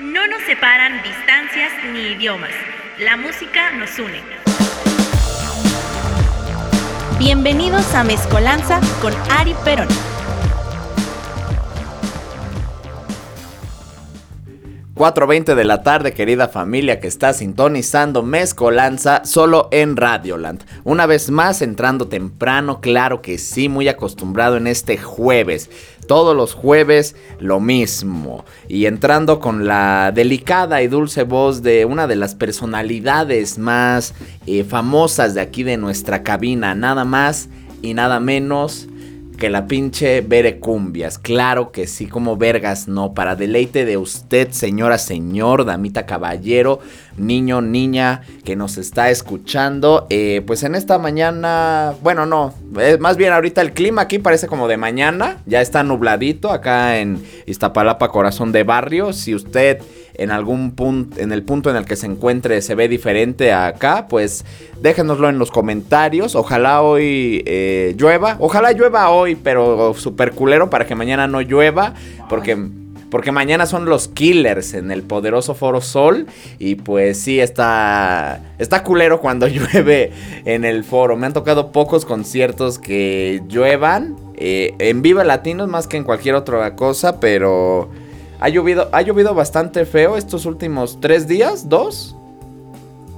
No nos separan distancias ni idiomas. La música nos une. Bienvenidos a Mezcolanza con Ari Perón. 4.20 de la tarde, querida familia que está sintonizando Mezcolanza solo en Radioland. Una vez más, entrando temprano, claro que sí, muy acostumbrado en este jueves. Todos los jueves lo mismo. Y entrando con la delicada y dulce voz de una de las personalidades más eh, famosas de aquí de nuestra cabina, nada más y nada menos que la pinche Bere Cumbias. Claro que sí, como vergas, no. Para deleite de usted, señora, señor, damita, caballero, niño, niña que nos está escuchando. Eh, pues en esta mañana, bueno, no, eh, más bien ahorita el clima aquí parece como de mañana. Ya está nubladito acá en Iztapalapa, corazón de barrio. Si usted en algún punto, en el punto en el que se encuentre se ve diferente a acá, pues déjenoslo en los comentarios. Ojalá hoy eh, llueva, ojalá llueva hoy, pero super culero para que mañana no llueva, porque porque mañana son los Killers en el poderoso Foro Sol. Y pues sí, está, está culero cuando llueve en el foro. Me han tocado pocos conciertos que lluevan. Eh, en Viva Latinos más que en cualquier otra cosa, pero ha llovido, ha llovido bastante feo estos últimos tres días, dos.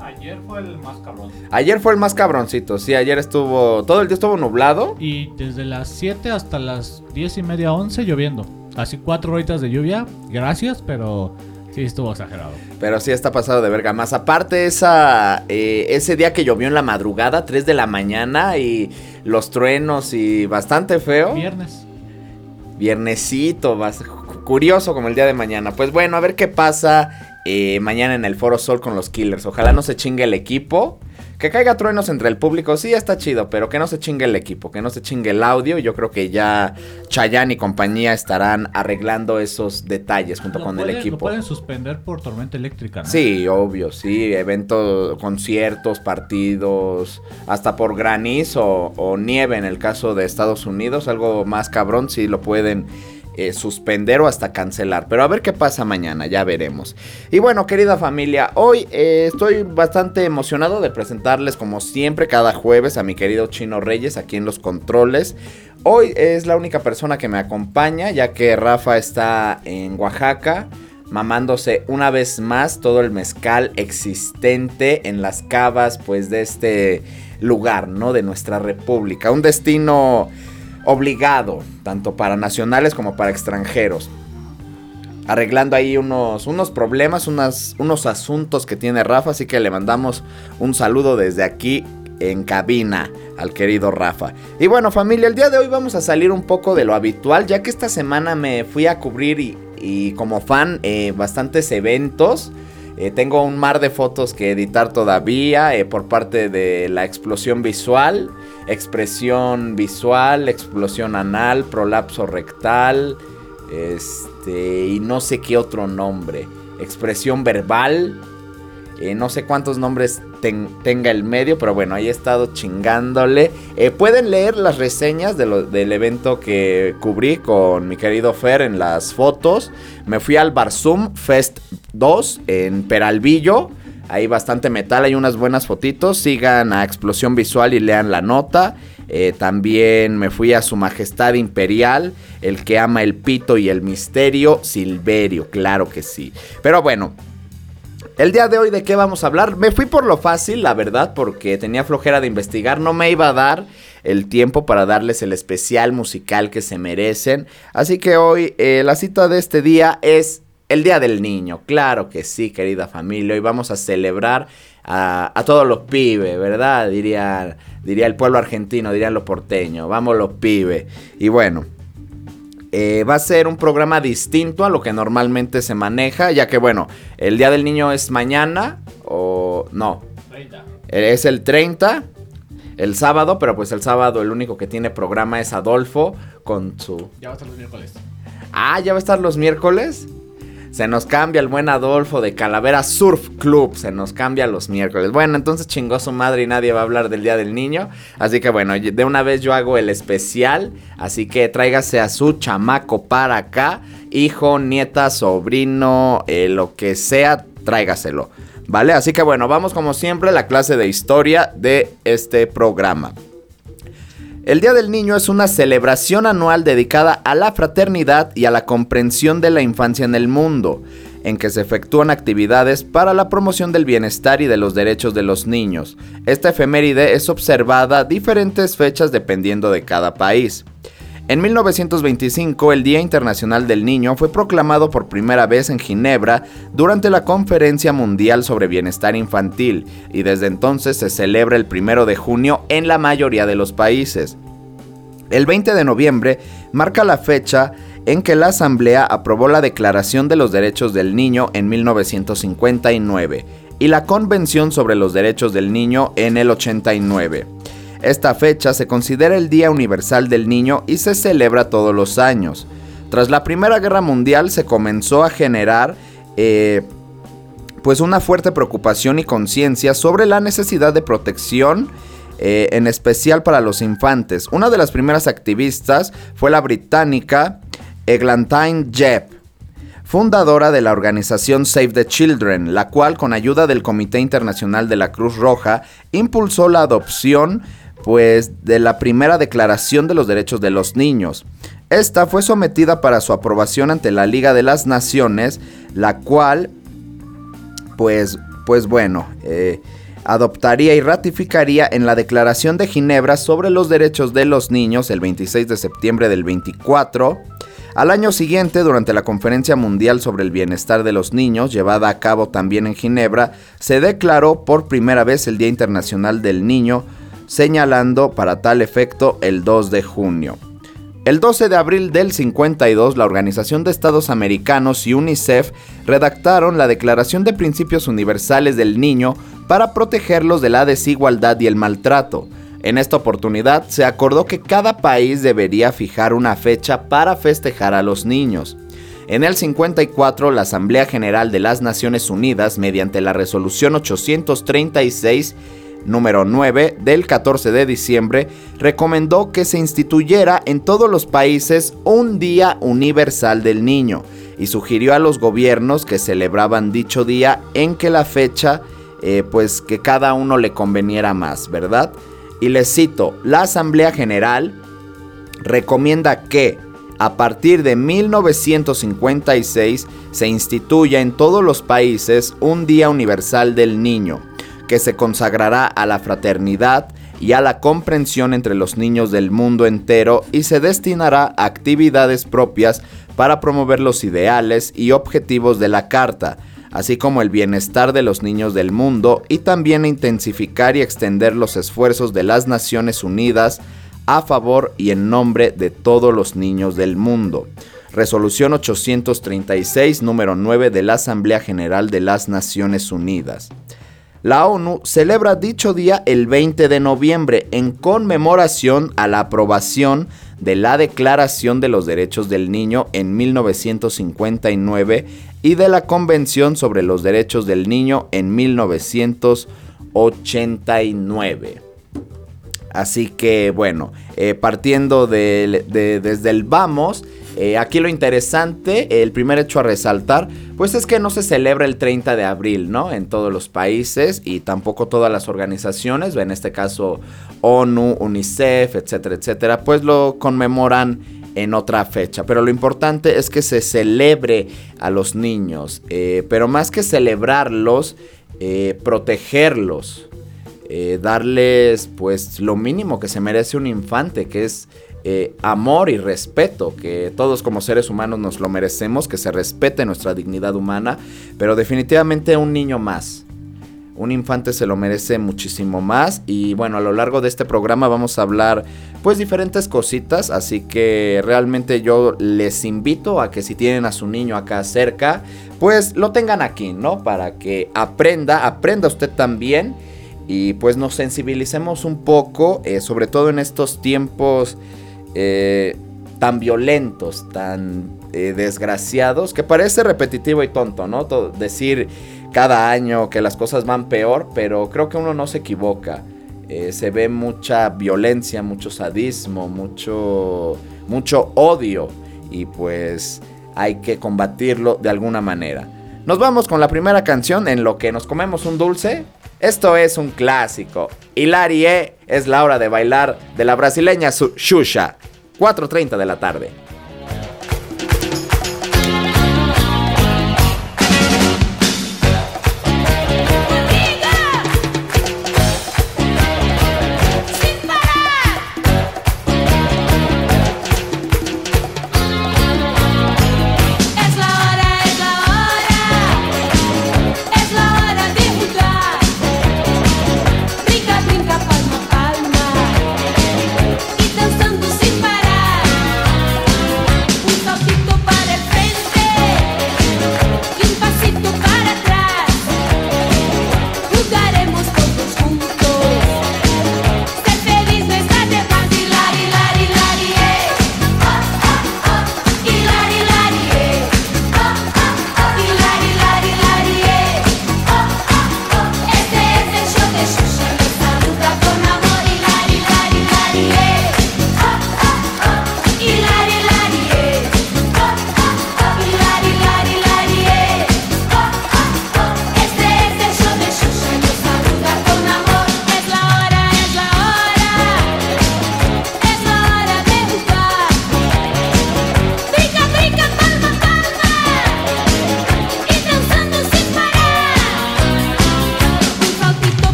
Ayer fue el más cabrón. Ayer fue el más cabroncito, sí, ayer estuvo, todo el día estuvo nublado. Y desde las 7 hasta las 10 y media, 11 lloviendo. Así cuatro horitas de lluvia, gracias, pero sí estuvo exagerado. Pero sí está pasado de verga. Más aparte esa, eh, ese día que llovió en la madrugada, 3 de la mañana y los truenos y bastante feo. Viernes. Viernesito, curioso como el día de mañana. Pues bueno, a ver qué pasa eh, mañana en el Foro Sol con los Killers. Ojalá no se chingue el equipo. Que caiga truenos entre el público, sí está chido, pero que no se chingue el equipo, que no se chingue el audio. Yo creo que ya Chayanne y compañía estarán arreglando esos detalles junto con el equipo. Lo pueden suspender por tormenta eléctrica, ¿no? Sí, obvio, sí. Eventos, conciertos, partidos, hasta por granizo o nieve en el caso de Estados Unidos. Algo más cabrón, sí lo pueden eh, suspender o hasta cancelar. Pero a ver qué pasa mañana, ya veremos. Y bueno, querida familia, hoy eh, estoy bastante emocionado de presentarles como siempre cada jueves a mi querido Chino Reyes aquí en los controles. Hoy es la única persona que me acompaña ya que Rafa está en Oaxaca mamándose una vez más todo el mezcal existente en las cavas pues de este lugar, ¿no? De nuestra república. Un destino obligado, tanto para nacionales como para extranjeros. Arreglando ahí unos, unos problemas, unos asuntos que tiene Rafa, así que le mandamos un saludo desde aquí en cabina al querido Rafa. Y bueno familia, el día de hoy vamos a salir un poco de lo habitual, ya que esta semana me fui a cubrir y, como fan eh, bastantes eventos. Eh, tengo un mar de fotos que editar todavía eh, por parte de la explosión visual, expresión visual, explosión anal, prolapso rectal, este, y no sé qué otro nombre, expresión verbal, eh, no sé cuántos nombres tenga el medio, pero bueno, ahí he estado chingándole. Eh, pueden leer las reseñas del evento que cubrí con mi querido Fer en las fotos. Me fui al Barzum Fest 2 en Peralvillo. Hay bastante metal, hay unas buenas fotitos. Sigan a Explosión Visual y lean la nota. Eh, también me fui a Su Majestad Imperial, el que ama el pito y el misterio, Silverio, claro que sí. Pero bueno, el día de hoy de qué vamos a hablar. Me fui por lo fácil, la verdad, porque tenía flojera de investigar. No me iba a dar el tiempo para darles el especial musical que se merecen. Así que hoy eh, la cita de este día es el Día del Niño. Claro que sí, querida familia. Hoy vamos a celebrar a, a todos los pibes, ¿verdad? Diría, diría el pueblo argentino, dirían los porteños. Vamos los pibes. Y bueno. Eh, va a ser un programa distinto a lo que normalmente se maneja, ya que bueno, el Día del Niño es mañana o no. 30. Es el 30, el sábado, pero pues el sábado el único que tiene programa es Adolfo con su... Ya va a estar los miércoles. Ah, ya va a estar los miércoles. Se nos cambia el buen Adolfo de Calavera Surf Club. Se nos cambia los miércoles. Bueno, entonces chingó su madre y nadie va a hablar del Día del Niño. Así que bueno, de una vez yo hago el especial. Así que tráigase a su chamaco para acá. Hijo, nieta, sobrino, eh, lo que sea, tráigaselo. ¿Vale? Así que bueno, vamos como siempre a la clase de historia de este programa. El Día del Niño es una celebración anual dedicada a la fraternidad y a la comprensión de la infancia en el mundo, en que se efectúan actividades para la promoción del bienestar y de los derechos de los niños. Esta efeméride es observada diferentes fechas dependiendo de cada país. En 1925, el Día Internacional del Niño fue proclamado por primera vez en Ginebra durante la Conferencia Mundial sobre Bienestar Infantil y desde entonces se celebra el 1 de junio en la mayoría de los países. El 20 de noviembre marca la fecha en que la Asamblea aprobó la Declaración de los Derechos del Niño en 1959 y la Convención sobre los Derechos del Niño en el 89. Esta fecha se considera el Día Universal del Niño y se celebra todos los años. Tras la Primera Guerra Mundial se comenzó a generar eh, pues una fuerte preocupación y conciencia sobre la necesidad de protección eh, en especial para los infantes. Una de las primeras activistas fue la británica Eglantine Jebb, fundadora de la organización Save the Children, la cual con ayuda del Comité Internacional de la Cruz Roja impulsó la adopción pues de la primera declaración de los derechos de los niños. Esta fue sometida para su aprobación ante la Liga de las Naciones, la cual, pues, pues bueno, eh, adoptaría y ratificaría en la Declaración de Ginebra sobre los Derechos de los Niños el 26 de septiembre del 24. Al año siguiente, durante la Conferencia Mundial sobre el Bienestar de los Niños, llevada a cabo también en Ginebra, se declaró por primera vez el Día Internacional del Niño, señalando para tal efecto el 2 de junio. El 12 de abril del 52, la Organización de Estados Americanos y UNICEF redactaron la Declaración de Principios Universales del Niño para protegerlos de la desigualdad y el maltrato. En esta oportunidad se acordó que cada país debería fijar una fecha para festejar a los niños. En el 54, la Asamblea General de las Naciones Unidas, mediante la Resolución 836, número 9 del 14 de diciembre recomendó que se instituyera en todos los países un Día Universal del Niño y sugirió a los gobiernos que celebraban dicho día en que la fecha eh, pues que cada uno le conveniera más, ¿verdad? Y les cito, la Asamblea General recomienda que a partir de 1956 se instituya en todos los países un Día Universal del Niño que se consagrará a la fraternidad y a la comprensión entre los niños del mundo entero y se destinará a actividades propias para promover los ideales y objetivos de la Carta, así como el bienestar de los niños del mundo y también a intensificar y extender los esfuerzos de las Naciones Unidas a favor y en nombre de todos los niños del mundo. Resolución 836, número 9 de la Asamblea General de las Naciones Unidas. La ONU celebra dicho día el 20 de noviembre en conmemoración a la aprobación de la Declaración de los Derechos del Niño en 1959 y de la Convención sobre los Derechos del Niño en 1989. Así que bueno, eh, partiendo desde el vamos, eh, aquí lo interesante, el primer hecho a resaltar, pues es que no se celebra el 30 de abril, ¿no? En todos los países y tampoco todas las organizaciones, en este caso ONU, UNICEF, etcétera, etcétera, pues lo conmemoran en otra fecha. Pero lo importante es que se celebre a los niños, eh, pero más que celebrarlos, eh, protegerlos. darles pues lo mínimo que se merece un infante, que es eh, amor y respeto, que todos como seres humanos nos lo merecemos, que se respete nuestra dignidad humana, pero definitivamente un niño más. Un infante se lo merece muchísimo más y bueno, a lo largo de este programa vamos a hablar pues diferentes cositas, así que realmente yo les invito a que si tienen a su niño acá cerca, pues lo tengan aquí, ¿no? Para que aprenda, aprenda usted también y pues nos sensibilicemos un poco, eh, sobre todo en estos tiempos eh, tan violentos, tan eh, desgraciados, que parece repetitivo y tonto, ¿no? decir cada año que las cosas van peor, pero creo que uno no se equivoca. Eh, se ve mucha violencia, mucho sadismo, mucho, mucho odio y pues hay que combatirlo de alguna manera. Nos vamos con la primera canción en lo que nos comemos un dulce. Esto es un clásico. Hilarie es la hora de bailar de la brasileña Xuxa. 4.30 de la tarde.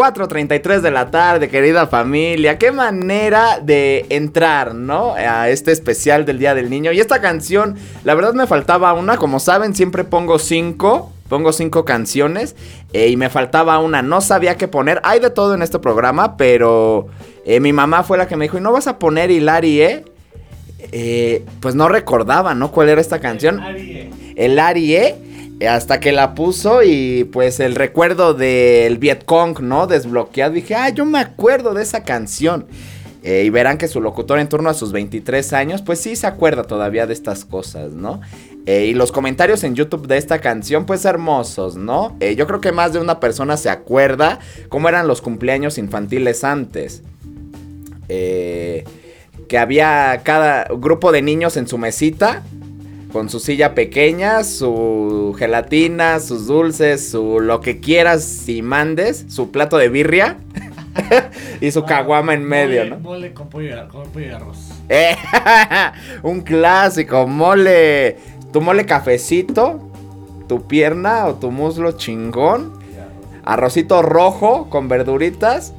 ...4.33 de la tarde, querida familia. Qué manera de entrar, ¿no? A este especial del Día del Niño. Y esta canción, la verdad me faltaba una. Como saben, siempre pongo cinco. Pongo cinco canciones. Eh, y me faltaba una. No sabía qué poner. Hay de todo en este programa, pero eh, mi mamá fue la que me dijo, ¿y no vas a poner Hilarie? Eh, pues no recordaba, ¿no? ¿Cuál era esta canción? El Arie. Hasta que la puso y pues el recuerdo del Vietcong, ¿no? Desbloqueado. Dije, ah, yo me acuerdo de esa canción. Eh, y verán que su locutor en torno a sus 23 años, pues sí se acuerda todavía de estas cosas, ¿no? Eh, y los comentarios en YouTube de esta canción, pues hermosos, ¿no? Eh, yo creo que más de una persona se acuerda cómo eran los cumpleaños infantiles antes. que había cada grupo de niños en su mesita con su silla pequeña, su gelatina, sus dulces, su lo que quieras y mandes, su plato de birria y su caguama en medio, ¿no? Mole con pollo, y arroz. Eh, un clásico, mole, tu mole cafecito, tu pierna o tu muslo chingón, arrocito rojo con verduritas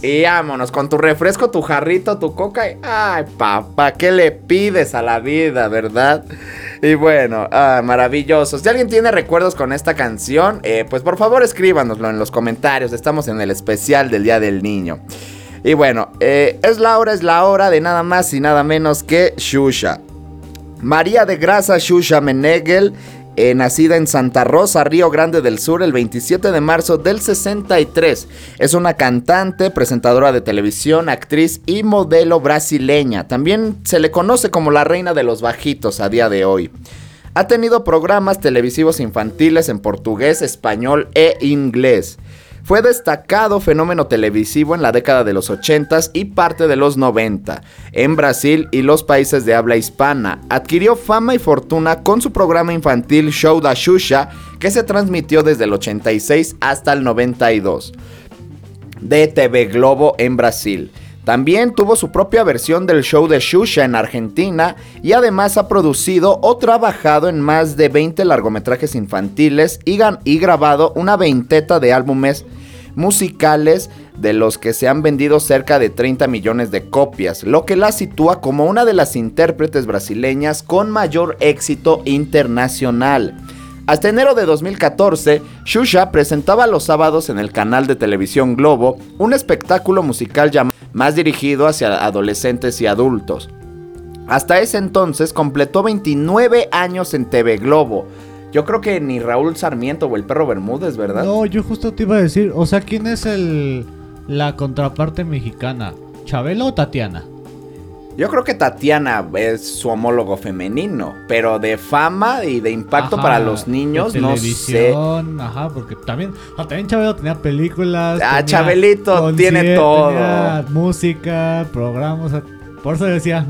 Y vámonos, con tu refresco, tu jarrito, tu coca. Y, ay, papá, ¿qué le pides a la vida, verdad? Y bueno, ah, maravilloso. Si alguien tiene recuerdos con esta canción, eh, pues por favor escríbanoslo en los comentarios. Estamos en el especial del Día del Niño. Y bueno, eh, es la hora, es la hora de nada más y nada menos que Shusha. María de Grasa Shusha Menegel eh, nacida en Santa Rosa, Río Grande del Sur, el 27 de marzo del 63. Es una cantante, presentadora de televisión, actriz y modelo brasileña. También se le conoce como la reina de los bajitos a día de hoy. Ha tenido programas televisivos infantiles en portugués, español e inglés. Fue destacado fenómeno televisivo en la década de los 80 y parte de los 90 en Brasil y los países de habla hispana. Adquirió fama y fortuna con su programa infantil Show da Xuxa, que se transmitió desde el 86 hasta el 92 de TV Globo en Brasil. También tuvo su propia versión del show de Xuxa en Argentina y además ha producido o trabajado en más de 20 largometrajes infantiles y, y grabado una veinteta de álbumes musicales de los que se han vendido cerca de 30 millones de copias, lo que la sitúa como una de las intérpretes brasileñas con mayor éxito internacional. Hasta enero de 2014, Xuxa presentaba los sábados en el canal de televisión Globo un espectáculo musical llamado más dirigido hacia adolescentes y adultos. Hasta ese entonces completó 29 años en TV Globo, yo creo que ni Raúl Sarmiento o el perro Bermúdez, ¿verdad? No, yo justo te iba a decir, o sea, ¿quién es el la contraparte mexicana? ¿Chabelo o Tatiana? Yo creo que Tatiana es su homólogo femenino, pero de fama y de impacto para los niños, no sé. Ajá, porque también, también Chabelo tenía películas. Ah, Chabelito tiene todo. Música, programas, por eso decía,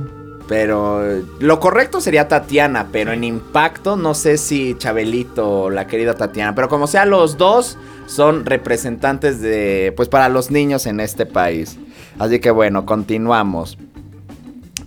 pero lo correcto sería Tatiana, pero en impacto no sé si Chabelito o la querida Tatiana. Pero como sea, los dos son representantes de, pues para los niños en este país. Así que bueno, continuamos.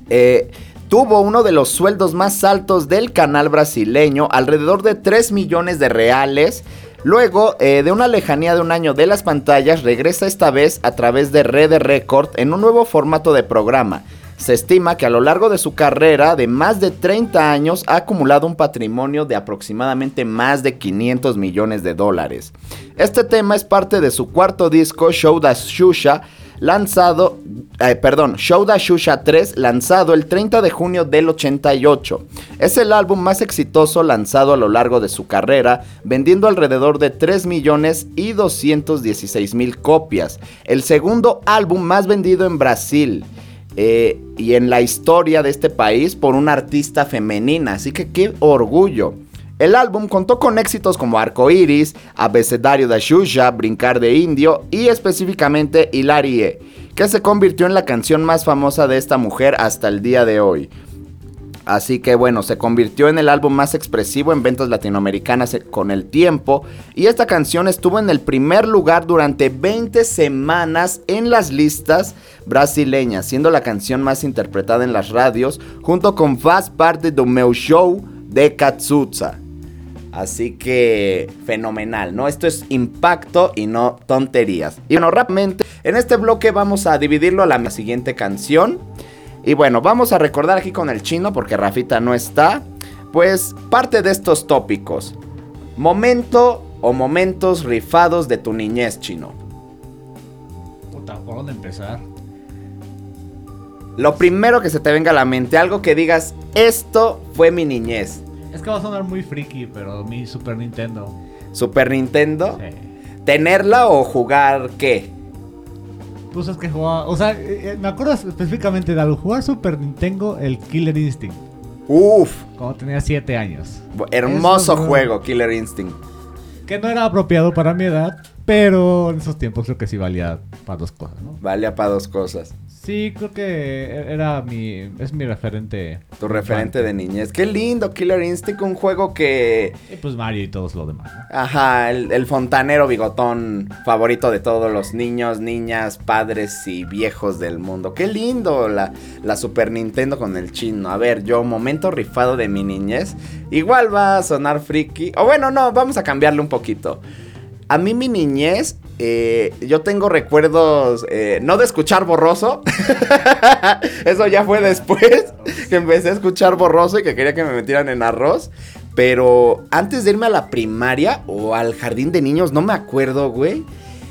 Eh, tuvo uno de los sueldos más altos del canal brasileño, alrededor de 3 millones de reales. Luego, eh, de una lejanía de un año de las pantallas, regresa esta vez a través de Red Record en un nuevo formato de programa. Se estima que a lo largo de su carrera de más de 30 años ha acumulado un patrimonio de aproximadamente más de 500 millones de dólares. Este tema es parte de su cuarto disco Show Da Shusha, lanzado, eh, perdón, Show Da Shusha 3, lanzado el 30 de junio del 88. Es el álbum más exitoso lanzado a lo largo de su carrera, vendiendo alrededor de 3 millones y 216 mil copias. El segundo álbum más vendido en Brasil. Eh, y en la historia de este país por una artista femenina. Así que qué orgullo. El álbum contó con éxitos como Arco Iris, Abecedario de Xuxa, Brincar de Indio y específicamente Hilarie, que se convirtió en la canción más famosa de esta mujer hasta el día de hoy. Así que bueno, se convirtió en el álbum más expresivo en ventas latinoamericanas con el tiempo y esta canción estuvo en el primer lugar durante 20 semanas en las listas brasileñas, siendo la canción más interpretada en las radios junto con Fast Parte do Meu Show de Katsuza. Así que fenomenal, ¿no? Esto es impacto y no tonterías. Y bueno, rápidamente, en este bloque vamos a dividirlo a la siguiente canción. Y bueno, vamos a recordar aquí con el chino, porque Rafita no está, pues parte de estos tópicos. Momento o momentos rifados de tu niñez, chino. Puta, ¿por dónde empezar? Lo primero que se te venga a la mente, algo que digas, esto fue mi niñez. Es que va a sonar muy friki, pero mi Super Nintendo. ¿Super Nintendo? Sí. ¿Tenerla o jugar qué? Pues es que jugaba. O sea, eh, eh, me acuerdo específicamente de algo. Jugar Super Nintendo, el Killer Instinct. Uf. Cuando tenía 7 años. Hermoso juego, Killer Instinct. Que no era apropiado para mi edad, pero en esos tiempos creo que sí valía para dos cosas, ¿no? Valía para dos cosas. Sí, creo que era mi. Es mi referente. Tu referente de niñez. Qué lindo, Killer Instinct, un juego que. Y pues Mario y todos los demás. Ajá, el, fontanero bigotón favorito de todos los niños, niñas, padres y viejos del mundo. Qué lindo la, la Super Nintendo con el chino. A ver, yo, momento rifado de mi niñez. Igual va a sonar friki. O bueno, no, vamos a cambiarle un poquito. A mí mi niñez eh, yo tengo recuerdos, eh, no de escuchar borroso, eso ya fue después que empecé a escuchar borroso y que quería que me metieran en arroz, pero antes de irme a la primaria o al jardín de niños, no me acuerdo, güey.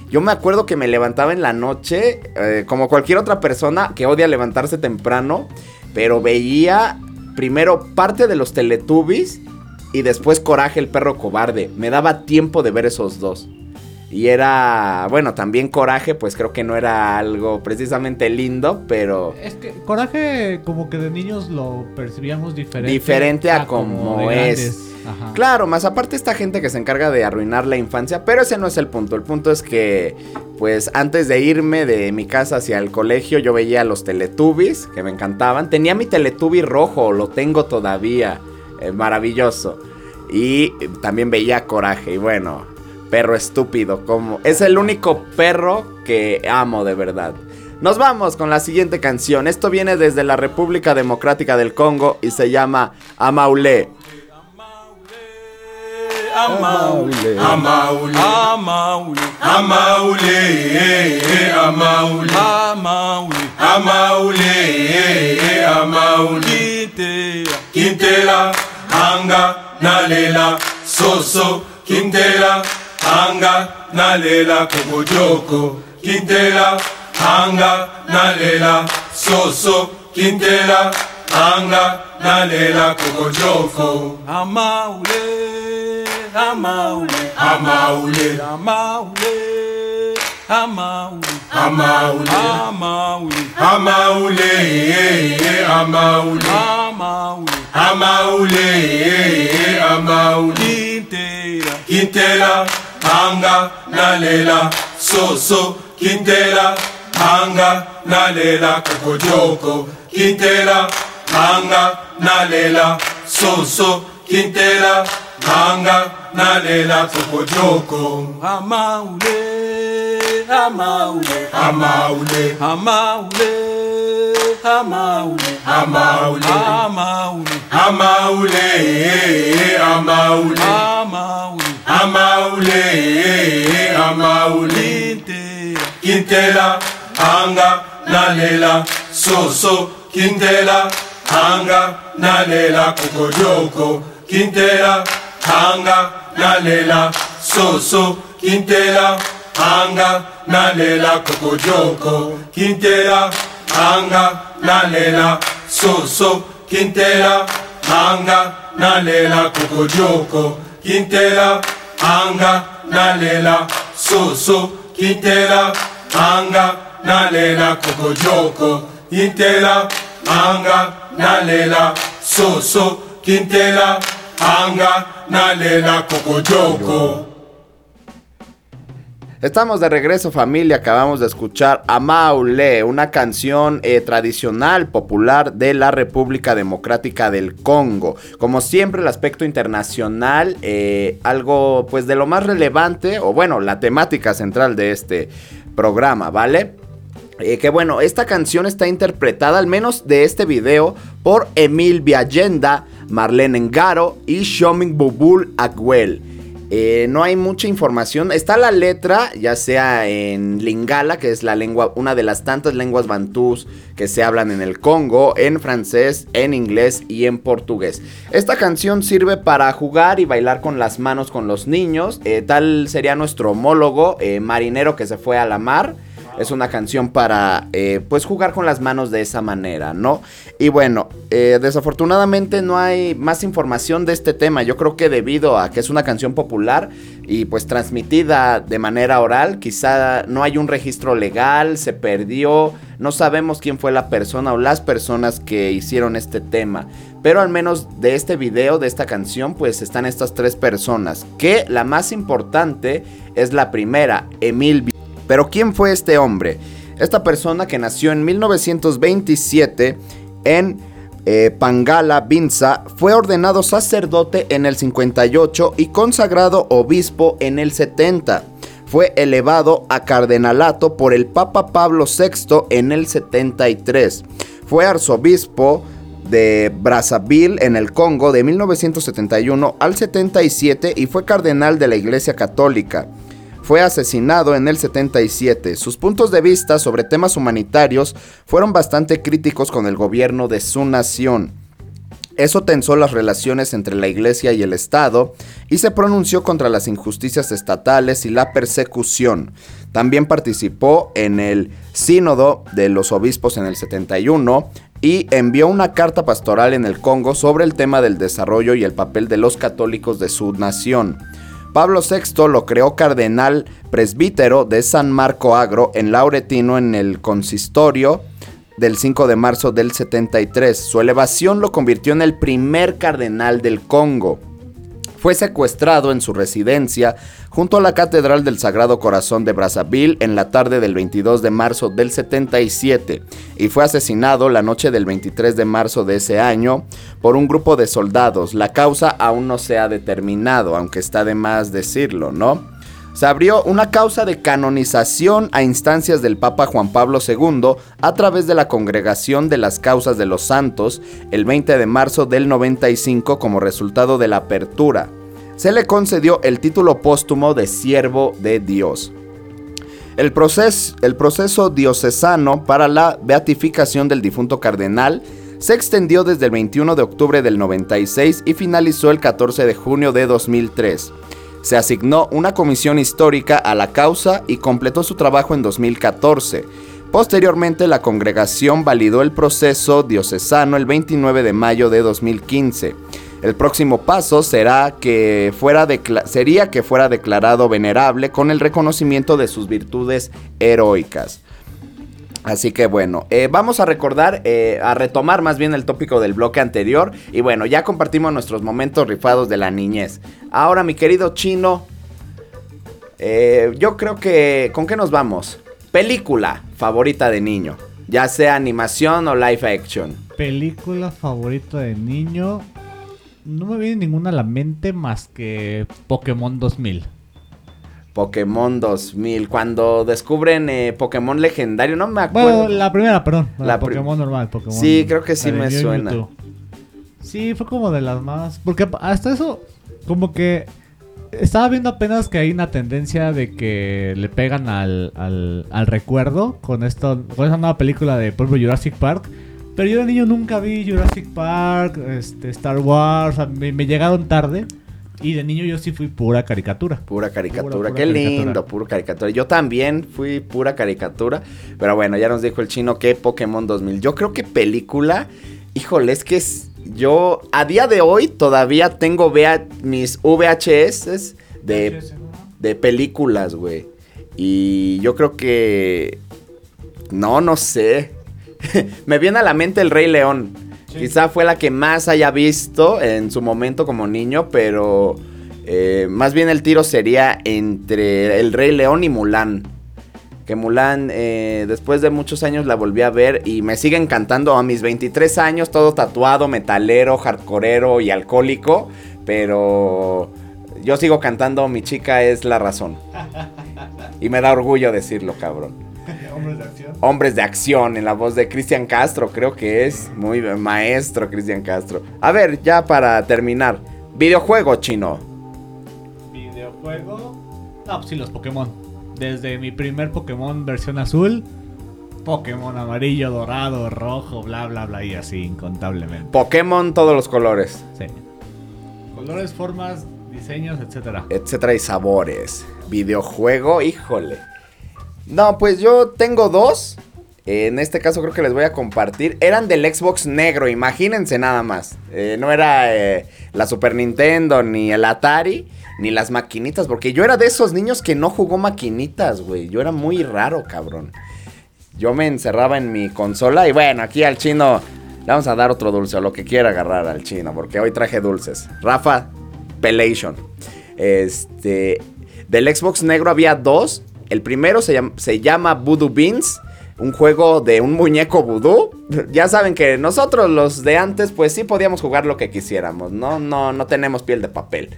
Yo me acuerdo que me levantaba en la noche, eh, como cualquier otra persona que odia levantarse temprano, pero veía primero parte de los Teletubbies y después Coraje el perro cobarde. Me daba tiempo de ver esos dos. Y era, bueno, también Coraje, pues creo que no era algo precisamente lindo, pero... Es que Coraje como que de niños lo percibíamos diferente. Diferente a, como, es. Claro, más aparte esta gente que se encarga de arruinar la infancia, pero ese no es el punto. El punto es que, pues antes de irme de mi casa hacia el colegio, yo veía los Teletubbies, que me encantaban. Tenía mi Teletubby rojo, lo tengo todavía. Eh, maravilloso. Y también veía Coraje, y bueno, perro estúpido, como es el único perro que amo de verdad. Nos vamos con la siguiente canción. Esto viene desde la República Democrática del Congo y se llama Amaulé. Amaule, Amaule, Amaule, Amaule, Amaule, Amaule, Amaule, Amaule, Quintela, Anga, Nalela, Soso, kintela Anga, Nalela, Kogojoko, kintela Anga, Nalela, Soso, kintela Anga, Nalela, Kogojoko, Amaule. Amaule, Amaule, Amaule, Amaule, Amaule, Amaule, Amaule, Amaule, Amaule, Amaule, Amaule, Quintela, Quintela, Anga, Nalela, Soso, Quintela, Anga, Nalela, Cocojoko, Quintela, Anga, Nalela, Soso, Quintela, Anga, nalela tokojoko amaule amaule amaule amaule amaule amaule amaule amaule amaule amaule amaule amaule kintela anga nalela. Soso kintela anga nalela. Kokojoko kintela hanga nalela soso kintela. Hanga nalela kokojoko. Kintela hanga nalela soso kintela. Hanga nalela kokojoko. Kintela hanga nalela soso kintela. Hanga nalela kokojoko. Kintela hanga nalela soso kintela. Anga nalela cocoyoco. Estamos de regreso familia, acabamos de escuchar a Maule, una canción eh, tradicional popular de la República Democrática del Congo. Como siempre el aspecto internacional, eh, algo pues de lo más relevante, o bueno, la temática central de este programa, ¿vale? Eh, que bueno, esta canción está interpretada, al menos de este video, por Emil Viallenda, Marlene Engaro y Shoming Bubul Agwel. Eh, no hay mucha información. Está la letra, ya sea en lingala, que es la lengua, una de las tantas lenguas bantús que se hablan en el Congo, en francés, en inglés y en portugués. Esta canción sirve para jugar y bailar con las manos con los niños. Eh, tal sería nuestro homólogo, marinero que se fue a la mar es una canción para eh, pues jugar con las manos de esa manera, ¿no? Y bueno, eh, desafortunadamente no hay más información de este tema. Yo creo que debido a que es una canción popular y pues transmitida de manera oral, quizá no hay un registro legal, se perdió, no sabemos quién fue la persona o las personas que hicieron este tema. Pero al menos de este video, de esta canción, pues están estas tres personas. Que la más importante es la primera, Emil pero ¿quién fue este hombre? Esta persona que nació en 1927 en eh, Pangala, Binza, fue ordenado sacerdote en el 58 y consagrado obispo en el 70. Fue elevado a cardenalato por el Papa Pablo VI en el 73. Fue arzobispo de Brazzaville en el Congo de 1971 al 77 y fue cardenal de la Iglesia Católica. Fue asesinado en el 77. Sus puntos de vista sobre temas humanitarios fueron bastante críticos con el gobierno de su nación. Eso tensó las relaciones entre la iglesia y el Estado y se pronunció contra las injusticias estatales y la persecución. También participó en el Sínodo de los Obispos en el 71 y envió una carta pastoral en el Congo sobre el tema del desarrollo y el papel de los católicos de su nación. Pablo VI lo creó cardenal presbítero de San Marco Agro en Lauretino en el consistorio del 5 de marzo del 73. Su elevación lo convirtió en el primer cardenal del Congo. Fue secuestrado en su residencia junto a la Catedral del Sagrado Corazón de Brazzaville en la tarde del 22 de marzo del 77 y fue asesinado la noche del 23 de marzo de ese año por un grupo de soldados. La causa aún no se ha determinado, aunque está de más decirlo, ¿no? Se abrió una causa de canonización a instancias del Papa Juan Pablo II a través de la Congregación de las Causas de los Santos el 20 de marzo del 95 como resultado de la apertura. Se le concedió el título póstumo de siervo de Dios. El, proceso, el proceso diocesano para la beatificación del difunto cardenal se extendió desde el 21 de octubre del 96 y finalizó el 14 de junio de 2003. Se asignó una comisión histórica a la causa y completó su trabajo en 2014. Posteriormente, la congregación validó el proceso diocesano el 29 de mayo de 2015. El próximo paso será que fuera sería que fuera declarado venerable con el reconocimiento de sus virtudes heroicas. Así que bueno, eh, vamos a recordar, eh, a retomar más bien el tópico del bloque anterior. Y bueno, ya compartimos nuestros momentos rifados de la niñez. Ahora, mi querido chino, eh, yo creo que... ¿Con qué nos vamos? Película favorita de niño, ya sea animación o live action. Película favorita de niño. No me viene ninguna a la mente más que Pokémon 2000. Pokémon 2000. Cuando descubren eh, Pokémon legendario, no me acuerdo. Bueno, la primera, perdón. La, Pokémon normal. Pokémon, sí, creo que sí me suena. Sí, fue como de las más. Porque hasta eso, como que. Estaba viendo apenas que hay una tendencia de que le pegan al, al, recuerdo con, esto, con esa nueva película de, por Jurassic Park. Pero yo de niño nunca vi Jurassic Park, este, Star Wars, me llegaron tarde. Y de niño yo sí fui pura caricatura. Pura caricatura. Qué lindo, pura caricatura. Yo también fui pura caricatura. Pero bueno, ya nos dijo el chino que Pokémon 2000. Yo creo que película, híjole, es que es, yo a día de hoy todavía tengo mis VHS de, de películas, güey. Y yo creo que... No, no sé. Me viene a la mente el Rey León. Quizá fue la que más haya visto en su momento como niño, pero eh, más bien el tiro sería entre El Rey León y Mulan. Que Mulan, eh, después de muchos años la volví a ver y me sigue encantando a mis 23 años, todo tatuado, metalero, hardcoreero y alcohólico, pero yo sigo cantando Mi chica es la razón. Y me da orgullo decirlo, cabrón. Hombres de acción. Hombres de acción en la voz de Cristian Castro, creo que es muy maestro Cristian Castro. A ver, ya para terminar, videojuego chino. Videojuego. Ah, pues sí, los Pokémon. Desde mi primer Pokémon versión azul, Pokémon amarillo, dorado, rojo, bla, bla, bla, y así incontablemente. Pokémon todos los colores. Sí. Colores, formas, diseños, etcétera. Etcétera y sabores. Videojuego, híjole. No, pues yo tengo dos. En este caso creo que les voy a compartir. Eran del Xbox negro, imagínense nada más. Eh, no era eh, la Super Nintendo, ni el Atari, ni las maquinitas. Porque yo era de esos niños que no jugó maquinitas, güey. Yo era muy raro, cabrón. Yo me encerraba en mi consola y bueno, aquí al chino le vamos a dar otro dulce o lo que quiera agarrar al chino. Porque hoy traje dulces. Rafa, Pelation. Este... Del Xbox negro había dos el primero se llama, se llama Voodoo Beans, un juego de un muñeco vudú. Ya saben que nosotros los de antes pues sí podíamos jugar lo que quisiéramos, ¿no? No, no tenemos piel de papel.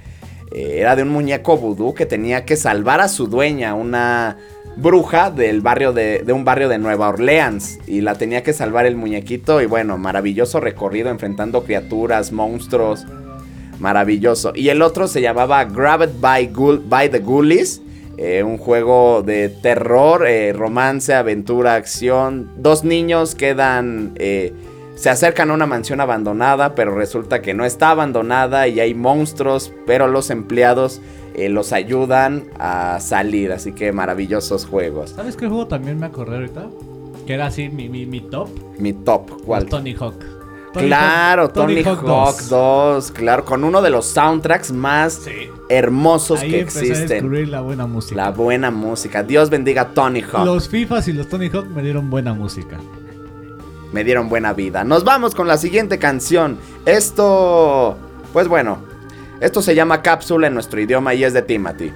Eh, era de un muñeco vudú que tenía que salvar a su dueña, una bruja del barrio de, de, un barrio de Nueva Orleans y la tenía que salvar el muñequito y bueno, maravilloso recorrido enfrentando criaturas, monstruos, maravilloso. Y el otro se llamaba Grabbed by, by the Ghoulies Eh, un juego de terror, eh, romance, aventura, acción. Dos niños quedan... eh, se acercan a una mansión abandonada, pero resulta que no está abandonada y hay monstruos, pero los empleados eh, los ayudan a salir. Así que maravillosos juegos. ¿Sabes qué juego también me acordé ahorita? Que era así mi, mi, mi top. Mi top, ¿cuál? Tony Hawk. Tony Claro, Hawk- Tony, Hawk, 2. claro, con uno de los soundtracks más Sí. hermosos Ahí que a existen. descubrir la buena música. La buena música. Dios bendiga a Tony Hawk. Los FIFAs y los Tony Hawk me dieron buena música. Me dieron buena vida. Nos vamos con la siguiente canción. Esto, pues bueno, esto se llama Cápsula en nuestro idioma y es de Timothy.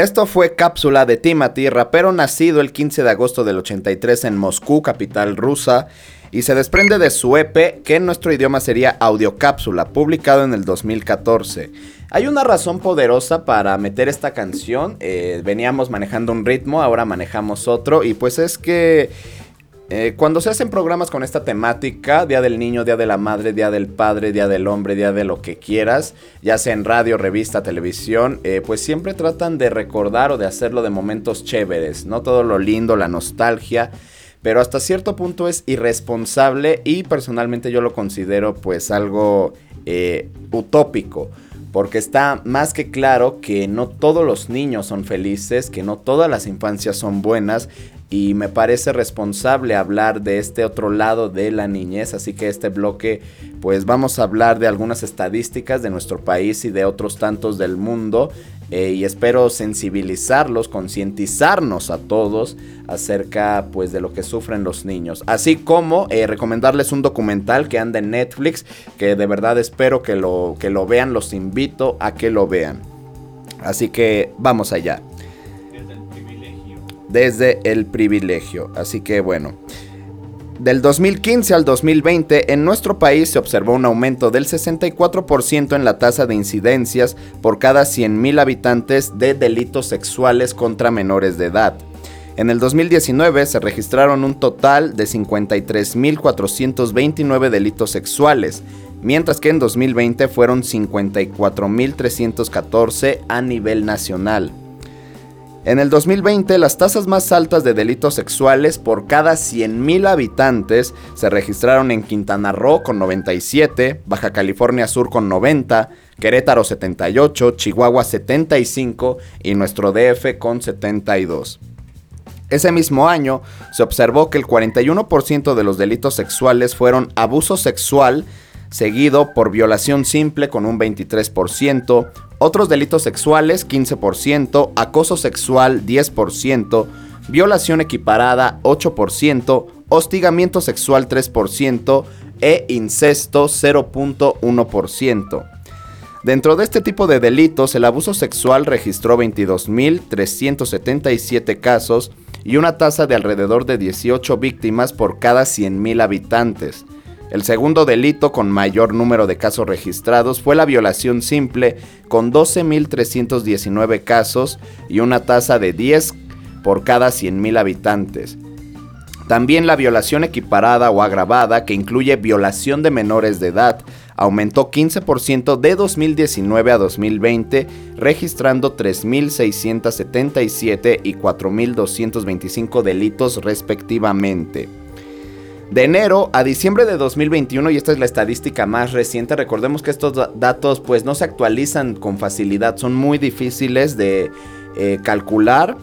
Esto fue Cápsula de Timothy, rapero nacido el 15 de agosto del 83 en Moscú, capital rusa, y se desprende de su EP, que en nuestro idioma sería Audiocápsula, publicado en el 2014. Hay una razón poderosa para meter esta canción, eh, veníamos manejando un ritmo, ahora manejamos otro, y pues es que eh, cuando se hacen programas con esta temática, Día del Niño, Día de la Madre, Día del Padre, Día del Hombre, Día de lo que quieras, ya sea en radio, revista, televisión, eh, pues siempre tratan de recordar o de hacerlo de momentos chéveres, no todo lo lindo, la nostalgia, pero hasta cierto punto es irresponsable y personalmente yo lo considero pues algo eh, utópico. Porque está más que claro que no todos los niños son felices, que no todas las infancias son buenas y me parece responsable hablar de este otro lado de la niñez, así que este bloque pues vamos a hablar de algunas estadísticas de nuestro país y de otros tantos del mundo eh, y espero sensibilizarlos, concientizarnos a todos acerca pues de lo que sufren los niños, así como eh, recomendarles un documental que anda en Netflix que de verdad espero que lo, que lo vean, los invito a que lo vean. Así que vamos allá desde el privilegio. Así que bueno. Del 2015 al 2020 en nuestro país se observó un aumento del 64% en la tasa de incidencias por cada 100.000 habitantes de delitos sexuales contra menores de edad. En el 2019 se registraron un total de 53.429 delitos sexuales, mientras que en 2020 fueron 54.314 a nivel nacional. En el 2020, las tasas más altas de delitos sexuales por cada 100.000 habitantes se registraron en Quintana Roo con 97, Baja California Sur con 90, Querétaro 78, Chihuahua 75 y nuestro DF con 72. Ese mismo año se observó que el 41% de los delitos sexuales fueron abuso sexual, seguido por violación simple con un 23%, otros delitos sexuales 15%, acoso sexual 10%, violación equiparada 8%, hostigamiento sexual 3% e incesto 0.1%. Dentro de este tipo de delitos, el abuso sexual registró 22.377 casos y una tasa de alrededor de 18 víctimas por cada 100.000 habitantes. El segundo delito con mayor número de casos registrados fue la violación simple, con 12.319 casos y una tasa de 10 por cada 100.000 habitantes. También la violación equiparada o agravada, que incluye violación de menores de edad, aumentó 15% de 2019 a 2020, registrando 3.677 y 4.225 delitos respectivamente. De enero a diciembre de 2021, y esta es la estadística más reciente, recordemos que estos datos pues no se actualizan con facilidad, son muy difíciles de eh, calcular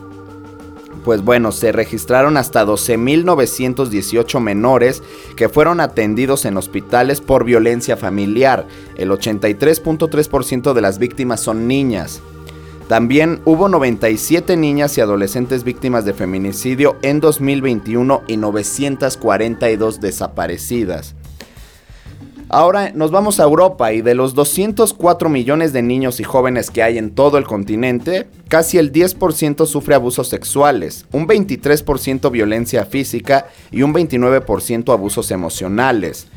pues bueno, se registraron hasta 12.918 menores que fueron atendidos en hospitales por violencia familiar. El 83.3% de las víctimas son niñas. También hubo 97 niñas y adolescentes víctimas de feminicidio en 2021 y 942 desaparecidas. Ahora nos vamos a Europa y de los 204 millones de niños y jóvenes que hay en todo el continente, casi el 10% sufre abusos sexuales, un 23% violencia física y un 29% abusos emocionales.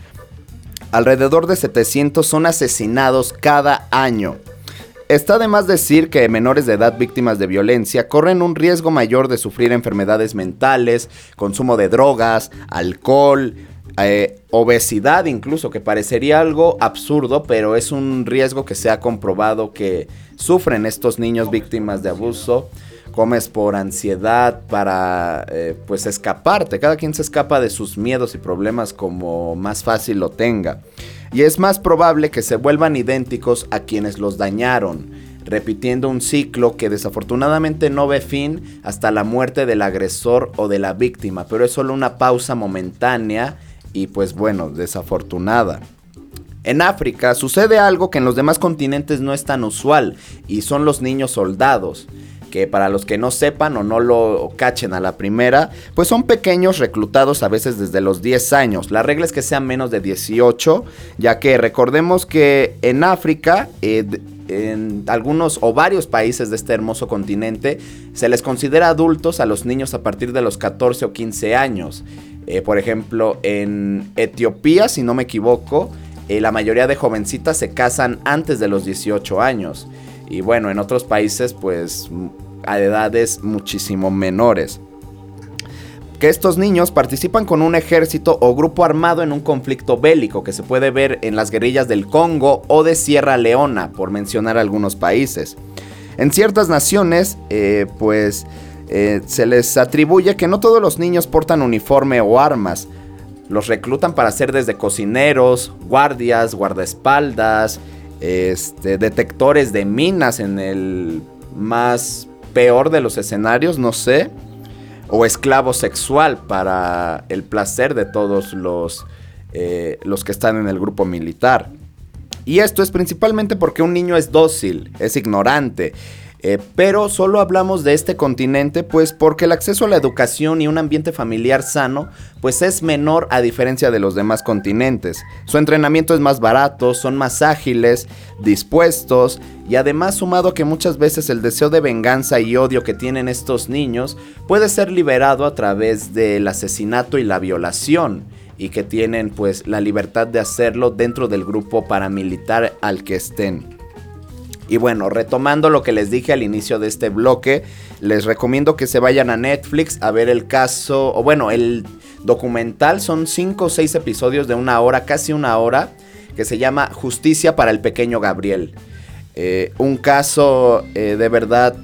Alrededor de 700 son asesinados cada año. Está de más decir que menores de edad víctimas de violencia corren un riesgo mayor de sufrir enfermedades mentales, consumo de drogas, alcohol, eh, obesidad incluso, que parecería algo absurdo, pero es un riesgo que se ha comprobado que sufren estos niños víctimas de abuso. Comes por ansiedad, para eh, pues escaparte. Cada quien se escapa de sus miedos y problemas como más fácil lo tenga. Y es más probable que se vuelvan idénticos a quienes los dañaron repitiendo un ciclo que desafortunadamente no ve fin hasta la muerte del agresor o de la víctima, pero es solo una pausa momentánea y pues bueno, desafortunada. En África sucede algo que en los demás continentes no es tan usual y son los niños soldados que para los que no sepan o no lo cachen a la primera, pues son pequeños reclutados a veces desde los 10 años. La regla es que sean menos de 18, ya que recordemos que en África, eh, en algunos o varios países de este hermoso continente, se les considera adultos a los niños a partir de los 14 o 15 años. Eh, por ejemplo, en Etiopía, si no me equivoco, eh, la mayoría de jovencitas se casan antes de los 18 años. Y bueno, en otros países, pues a edades muchísimo menores. Que estos niños participan con un ejército o grupo armado en un conflicto bélico que se puede ver en las guerrillas del Congo o de Sierra Leona, por mencionar algunos países. En ciertas naciones, eh, pues eh, se les atribuye que no todos los niños portan uniforme o armas. Los reclutan para ser desde cocineros, guardias, guardaespaldas, este, detectores de minas en el más peor de los escenarios, no sé. O esclavo sexual para el placer de todos los, eh, los que están en el grupo militar. Y esto es principalmente porque un niño es dócil, es ignorante eh, pero solo hablamos de este continente pues porque el acceso a la educación y un ambiente familiar sano pues es menor a diferencia de los demás continentes. Su entrenamiento es más barato, son más ágiles, dispuestos y además sumado que muchas veces el deseo de venganza y odio que tienen estos niños puede ser liberado a través del asesinato y la violación y que tienen pues la libertad de hacerlo dentro del grupo paramilitar al que estén. Y bueno, retomando lo que les dije al inicio de este bloque, les recomiendo que se vayan a Netflix a ver el caso, o bueno, el documental son 5 o 6 episodios de una hora, casi una hora, que se llama Justicia para el pequeño Gabriel. Eh, un caso eh, de verdad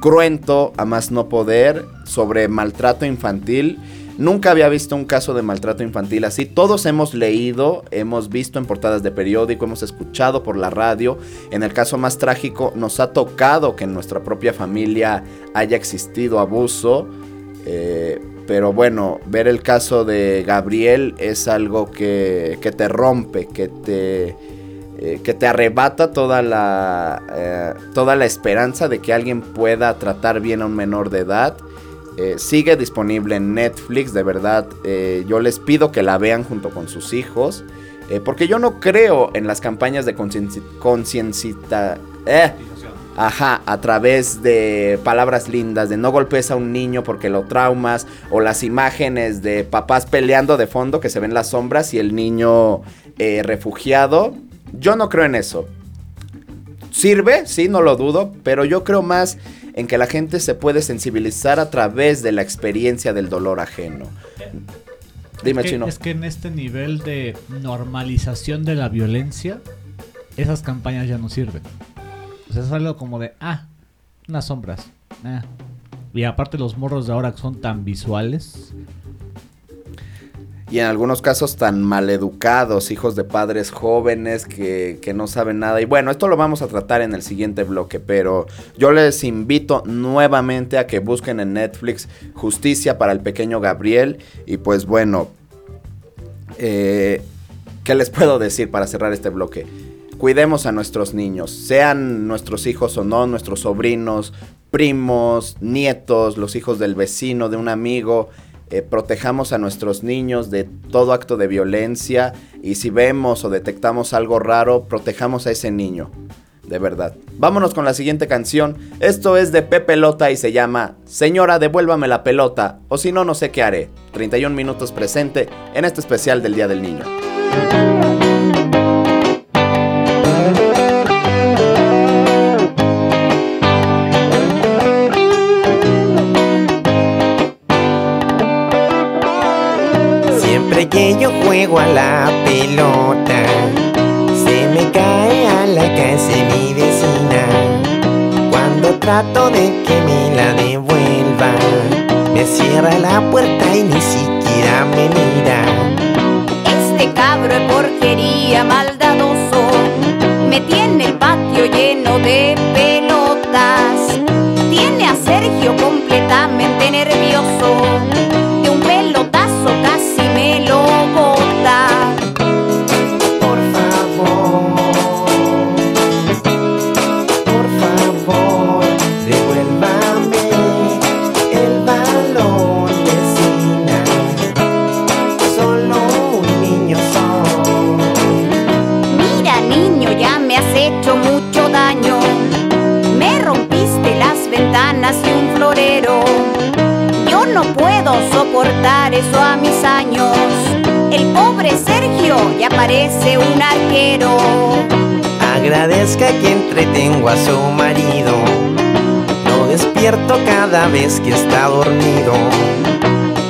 cruento, a más no poder, sobre maltrato infantil Nunca había visto un caso de maltrato infantil así. Todos hemos leído, hemos visto en portadas de periódico, hemos escuchado por la radio. En el caso más trágico, nos ha tocado que en nuestra propia familia haya existido abuso. Eh, pero bueno, ver el caso de Gabriel es algo que, te rompe, que te, eh, que te arrebata toda la, eh, toda la esperanza de que alguien pueda tratar bien a un menor de edad Eh, sigue disponible en Netflix, de verdad. eh, yo les pido que la vean junto con sus hijos. eh, porque yo no creo en las campañas de concienci- conciencita. Ajá, a través de palabras lindas, de no golpes a un niño porque lo traumas, o las imágenes de papás peleando de fondo que se ven las sombras y el niño refugiado. Yo no creo en eso. Sirve, sí, no lo dudo, pero yo creo más en que la gente se puede sensibilizar a través de la experiencia del dolor ajeno. Dime, es que, chino. Es que en este nivel de normalización de la violencia, esas campañas ya no sirven. O sea, es algo como de, ah, unas sombras. ah. Y aparte los morros de ahora son tan visuales. Y en algunos casos tan maleducados, hijos de padres jóvenes que, que no saben nada. Y bueno, esto lo vamos a tratar en el siguiente bloque, pero yo les invito nuevamente a que busquen en Netflix Justicia para el pequeño Gabriel. Y pues bueno, eh, ¿qué les puedo decir para cerrar este bloque? Cuidemos a nuestros niños, sean nuestros hijos o no, nuestros sobrinos, primos, nietos, los hijos del vecino, de un amigo. Eh, protejamos a nuestros niños de todo acto de violencia y si vemos o detectamos algo raro, protejamos a ese niño. De verdad. Vámonos con la siguiente canción. Esto es de Pepe Lota y se llama Señora, devuélvame la pelota. O si no, no sé qué haré. 31 minutos presente en este especial del Día del Niño. Que yo juego a la pelota, se me cae a la casa de mi vecina. Cuando trato de que me la devuelva, me cierra la puerta y ni siquiera me mira. Este cabro es porquería maldadoso. Me tiene el patio lleno de pelotas. Tiene a Sergio completamente nervioso. A mis años. El pobre Sergio ya parece un arquero. Agradezca que entretengo a su marido. Lo despierto cada vez que está dormido.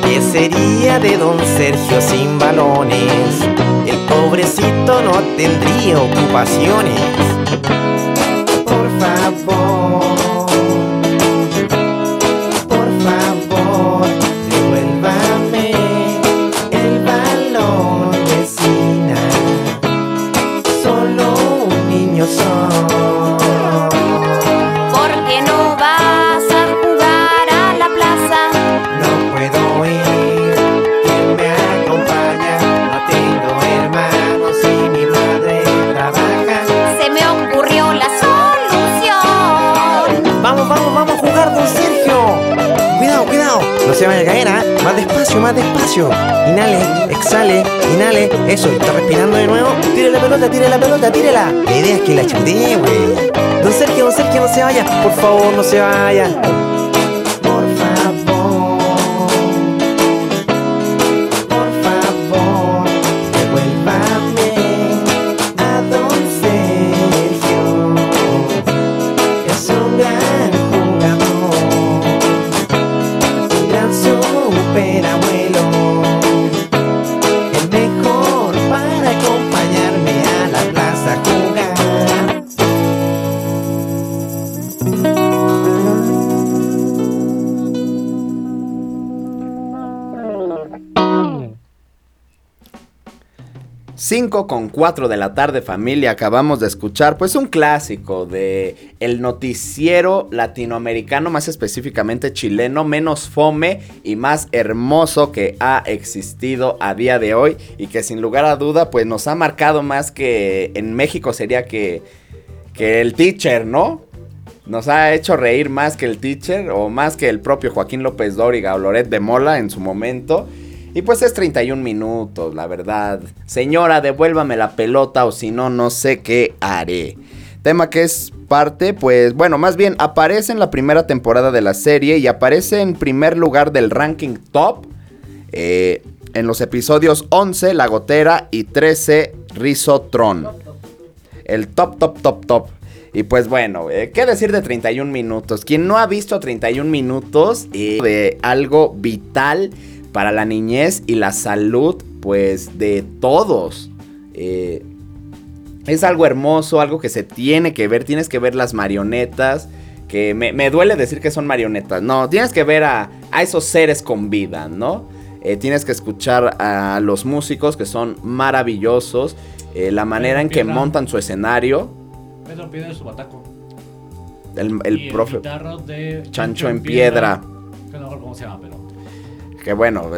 ¿Qué sería de don Sergio sin balones? El pobrecito no tendría ocupaciones. Inhale, exhale, inhale. Eso, está respirando de nuevo. Tire la pelota, tire la pelota, tírela. La idea es que la chutee, güey. Don Sergio, don Sergio, no se vaya. Por favor, no se vaya. 5 con 4 de la tarde familia, acabamos de escuchar pues un clásico de el noticiero latinoamericano, más específicamente chileno, menos fome y más hermoso que ha existido a día de hoy y que sin lugar a duda pues nos ha marcado más que en México sería que, que el teacher, ¿no? nos ha hecho reír más que el teacher o más que el propio Joaquín López Dóriga o Loret de Mola en su momento. Y pues es 31 minutos, la verdad. Señora, devuélvame la pelota o si no, no sé qué haré. Tema que es parte, pues bueno, más bien aparece en la primera temporada de la serie y aparece en primer lugar del ranking top. Eh, en los episodios 11, La Gotera y 13, Risotron. El top, top, top, top. Y pues bueno, eh, ¿qué decir de 31 minutos? Quien no ha visto 31 minutos eh, de algo vital para la niñez y la salud, pues de todos. Eh, es algo hermoso, algo que se tiene que ver. Tienes que ver las marionetas. Que me, duele decir que son marionetas. No, tienes que ver a, esos seres con vida, ¿no? tienes que escuchar a los músicos que son maravillosos. la manera en que montan su escenario Pedro Piedra su bataco. El, el y profe. El de Chancho en piedra. Que no cómo se llama, pero. Que bueno,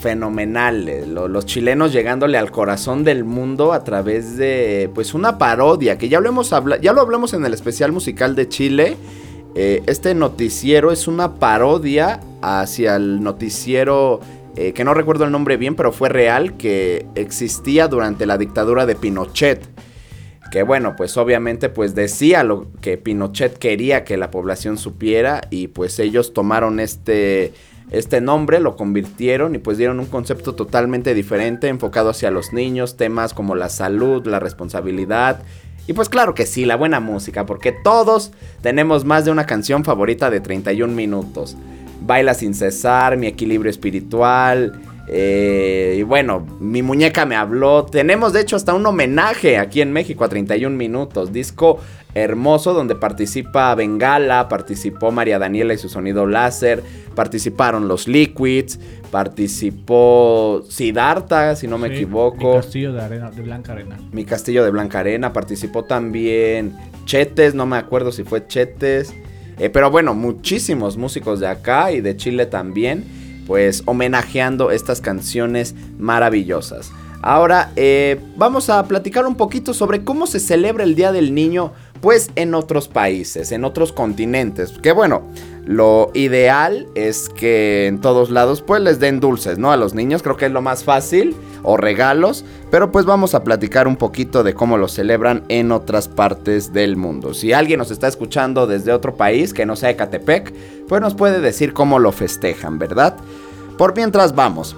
fenomenal. Eh, los chilenos llegándole al corazón del mundo a través de pues una parodia. Que ya lo hemos. Ya lo hablamos en el especial musical de Chile. Eh, este noticiero es una parodia hacia el noticiero. Eh, que no recuerdo el nombre bien, pero fue real, que existía durante la dictadura de Pinochet que bueno, pues obviamente pues decía lo que Pinochet quería que la población supiera y pues ellos tomaron este este nombre, lo convirtieron y pues dieron un concepto totalmente diferente enfocado hacia los niños, temas como la salud, la responsabilidad y pues claro que sí, la buena música, porque todos tenemos más de una canción favorita de 31 minutos. Baila sin cesar, mi equilibrio espiritual, eh, y bueno, mi muñeca me habló. Tenemos de hecho hasta un homenaje aquí en México a 31 minutos. Disco hermoso donde participa Bengala, participó María Daniela y su sonido láser, participaron los Liquids, participó Siddhartha, si no me equivoco. Mi castillo de, arena, de Blanca Arena. Mi castillo de Blanca Arena, participó también Chetes, no me acuerdo si fue Chetes. Eh, pero bueno, muchísimos músicos de acá y de Chile también pues homenajeando estas canciones maravillosas. Ahora eh, vamos a platicar un poquito sobre cómo se celebra el Día del Niño pues en otros países, en otros continentes. Que bueno, lo ideal es que en todos lados pues les den dulces, ¿no? A los niños creo que es lo más fácil o regalos, pero pues vamos a platicar un poquito de cómo lo celebran en otras partes del mundo. Si alguien nos está escuchando desde otro país que no sea Ecatepec, pues nos puede decir cómo lo festejan, ¿verdad? Por mientras vamos.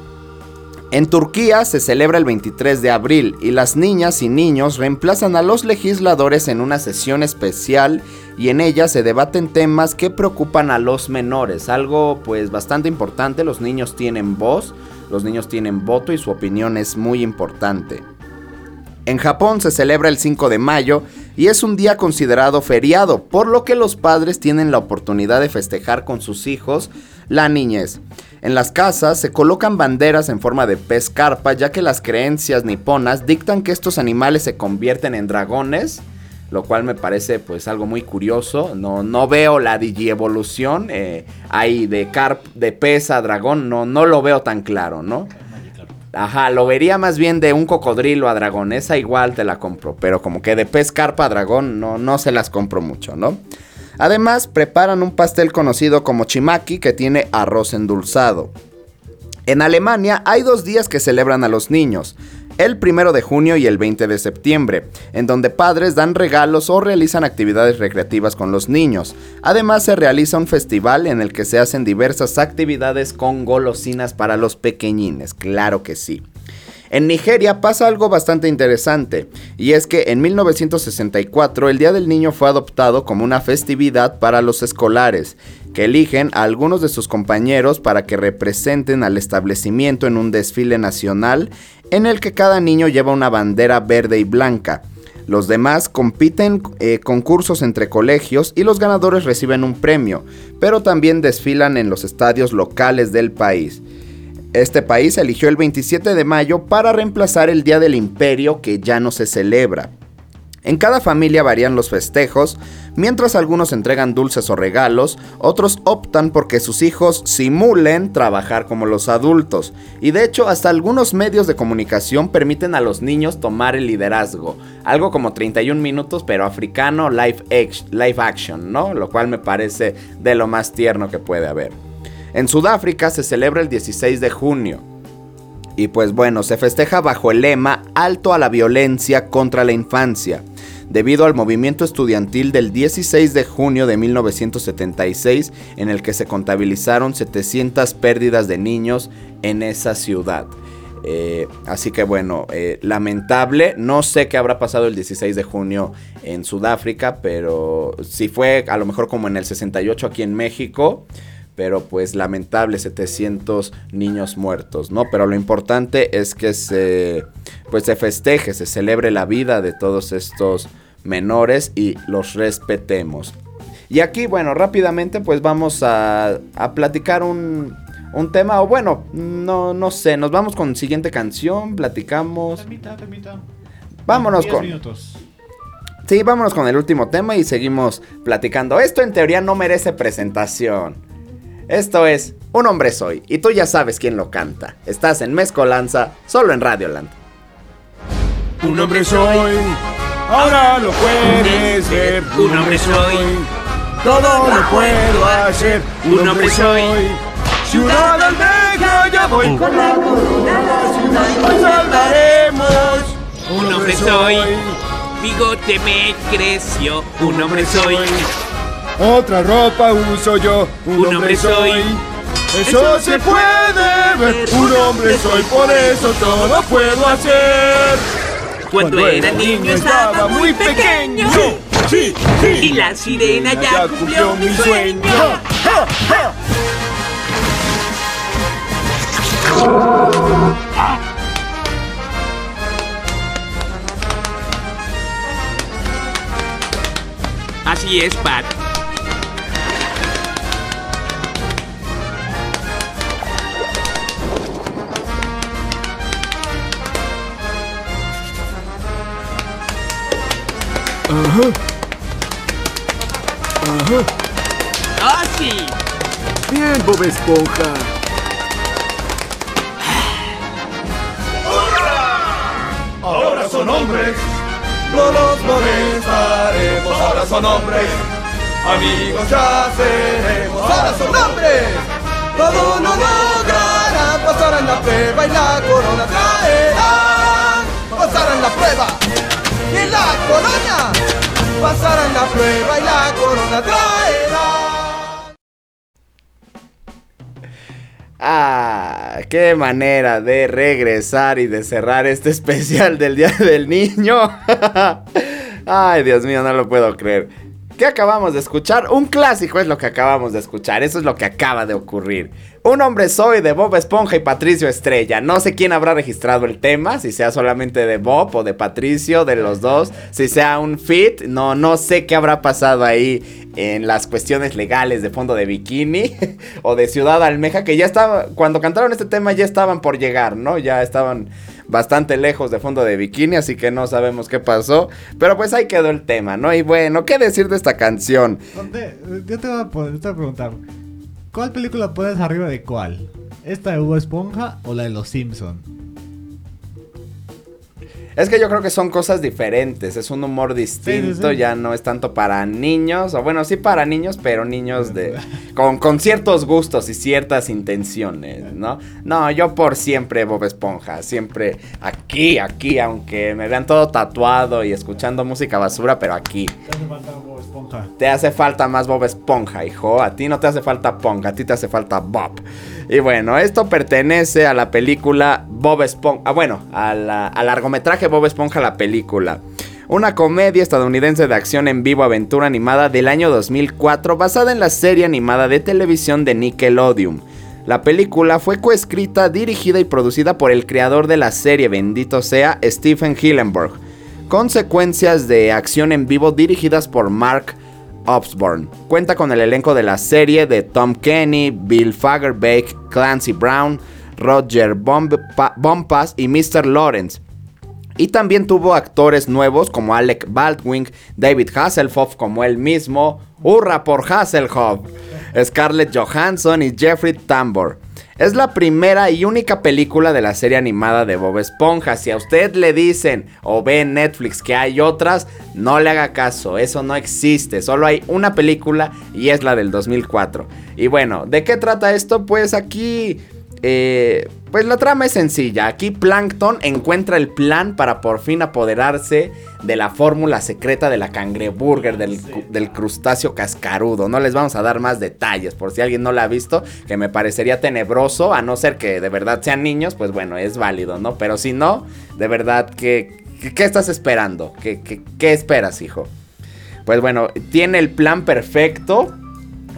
En Turquía se celebra el 23 de abril y las niñas y niños reemplazan a los legisladores en una sesión especial y en ella se debaten temas que preocupan a los menores, algo pues bastante importante, los niños tienen voz, los niños tienen voto y su opinión es muy importante. En Japón se celebra el 5 de mayo y es un día considerado feriado, por lo que los padres tienen la oportunidad de festejar con sus hijos la niñez. En las casas se colocan banderas en forma de pez carpa, ya que las creencias niponas dictan que estos animales se convierten en dragones, lo cual me parece pues algo muy curioso. No, no veo la digievolución eh, ahí de carp, de pez a dragón, no, no lo veo tan claro, ¿no? Ajá, lo vería más bien de un cocodrilo a dragón. Esa igual te la compro. Pero como que de pez carpa a dragón no, no se las compro mucho, ¿no? Además, preparan un pastel conocido como chimaki que tiene arroz endulzado. En Alemania hay dos días que celebran a los niños, el primero de junio y el 20 de septiembre, en donde padres dan regalos o realizan actividades recreativas con los niños. Además se realiza un festival en el que se hacen diversas actividades con golosinas para los pequeñines, claro que sí. En Nigeria pasa algo bastante interesante, y es que en 1964 el Día del Niño fue adoptado como una festividad para los escolares, que eligen a algunos de sus compañeros para que representen al establecimiento en un desfile nacional en el que cada niño lleva una bandera verde y blanca. Los demás compiten eh, concursos entre colegios y los ganadores reciben un premio, pero también desfilan en los estadios locales del país. Este país eligió el 27 de mayo para reemplazar el Día del Imperio que ya no se celebra. En cada familia varían los festejos, mientras algunos entregan dulces o regalos, otros optan porque sus hijos simulen trabajar como los adultos, y de hecho hasta algunos medios de comunicación permiten a los niños tomar el liderazgo, algo como 31 minutos pero africano live, act- live action, ¿no? Lo cual me parece de lo más tierno que puede haber. En Sudáfrica se celebra el 16 de junio. Y pues bueno, se festeja bajo el lema Alto a la violencia contra la infancia, debido al movimiento estudiantil del 16 de junio de 1976 en el que se contabilizaron 700 pérdidas de niños en esa ciudad. Eh, así que bueno, eh, lamentable, no sé qué habrá pasado el 16 de junio en Sudáfrica, pero si fue a lo mejor como en el 68 aquí en México, pero pues lamentable 700 niños muertos, ¿no? Pero lo importante es que se pues se festeje, se celebre la vida de todos estos menores y los respetemos. Y aquí, bueno, rápidamente pues vamos a, a platicar un, un tema, o bueno, no, no sé, nos vamos con siguiente canción, platicamos. Temita, temita. Vámonos 10 con... minutos. Sí, vámonos con el último tema y seguimos platicando. Esto en teoría no merece presentación. Esto es Un hombre soy y tú ya sabes quién lo canta. Estás en Mezcolanza, solo en Radioland. Un hombre soy, ahora lo puedes ver. Un hombre soy, todo lo puedo hacer. Un hombre soy, ciudad almeja, ya voy con la corona. La ciudad nos salvaremos. Un hombre soy, bigote me creció. Un hombre soy, Otra ropa uso yo. Un, hombre soy. Eso se puede ver. Un hombre soy, por eso todo puedo hacer. cuando era niño estaba muy pequeño. Sí, sí. Y la sirena ya cumplió mi sueño. Ja, ja. Así es, Pat. ¡Ah, sí! Bien, Bob Esponja. Ahora son hombres, no los molestaremos. Ahora son hombres, amigos ya seremos. Ahora son hombres, todo lo lograrán. Pasarán la prueba y la corona traerán. Pasarán la prueba la corona. Pasarán la prueba y la corona traerán. Ah, qué manera de regresar y de cerrar este especial del Día del Niño. Ay, Dios mío, no lo puedo creer. ¿Qué acabamos de escuchar? Un clásico es lo que acabamos de escuchar. Eso es lo que acaba de ocurrir. Un hombre soy de Bob Esponja y Patricio Estrella. No sé quién habrá registrado el tema, si sea solamente de Bob o de Patricio, de los dos, si sea un fit. No, no sé qué habrá pasado ahí en las cuestiones legales de fondo de bikini o de Ciudad Almeja, que ya estaba, cuando cantaron este tema ya estaban por llegar, ¿no? Ya estaban bastante lejos de fondo de bikini, así que no sabemos qué pasó. Pero pues ahí quedó el tema, ¿no? Y bueno, ¿qué decir de esta canción? Yo te voy a, a preguntar. ¿Cuál película pones arriba de cuál? ¿Esta de Hugo Esponja o la de Los Simpson? Es que yo creo que son cosas diferentes, es un humor distinto, Sí, sí, sí. ya no es tanto para niños, o bueno, sí para niños, pero niños de con, con ciertos gustos y ciertas intenciones, ¿no? No, yo por siempre Bob Esponja, siempre aquí, aquí, aunque me vean todo tatuado y escuchando música basura, pero aquí. Te hace falta más Bob Esponja, hijo. A ti no te hace falta Pong, a ti te hace falta Bob. Y bueno, esto pertenece a la película Bob Esponja. Ah, bueno, al largometraje Bob Esponja, la película. Una comedia estadounidense de acción en vivo aventura animada del año 2004 basada en la serie animada de televisión de Nickelodeon. La película fue coescrita, dirigida y producida por el creador de la serie, bendito sea, Stephen Hillenburg con secuencias de acción en vivo dirigidas por Mark Osborne. Cuenta con el elenco de la serie de Tom Kenny, Bill Fagerbakke, Clancy Brown, Roger Bompa- Bompas y Mr. Lawrence. Y también tuvo actores nuevos como Alec Baldwin, David Hasselhoff como él mismo, hurra por Hasselhoff, Scarlett Johansson y Jeffrey Tambor. Es la primera y única película de la serie animada de Bob Esponja. Si a usted le dicen o ve en Netflix que hay otras, no le haga caso. Eso no existe. Solo hay una película y es la del 2004. Y bueno, ¿de qué trata esto? Pues aquí eh, pues la trama es sencilla. Aquí Plankton encuentra el plan para por fin apoderarse de la fórmula secreta de la cangreburger del, del, crustáceo cascarudo. No les vamos a dar más detalles por si alguien no la ha visto, que me parecería tenebroso, a no ser que de verdad sean niños, pues bueno, es válido, ¿no? Pero si no, de verdad, ¿qué, qué estás esperando? ¿Qué, qué, qué esperas, hijo? Pues bueno, tiene el plan perfecto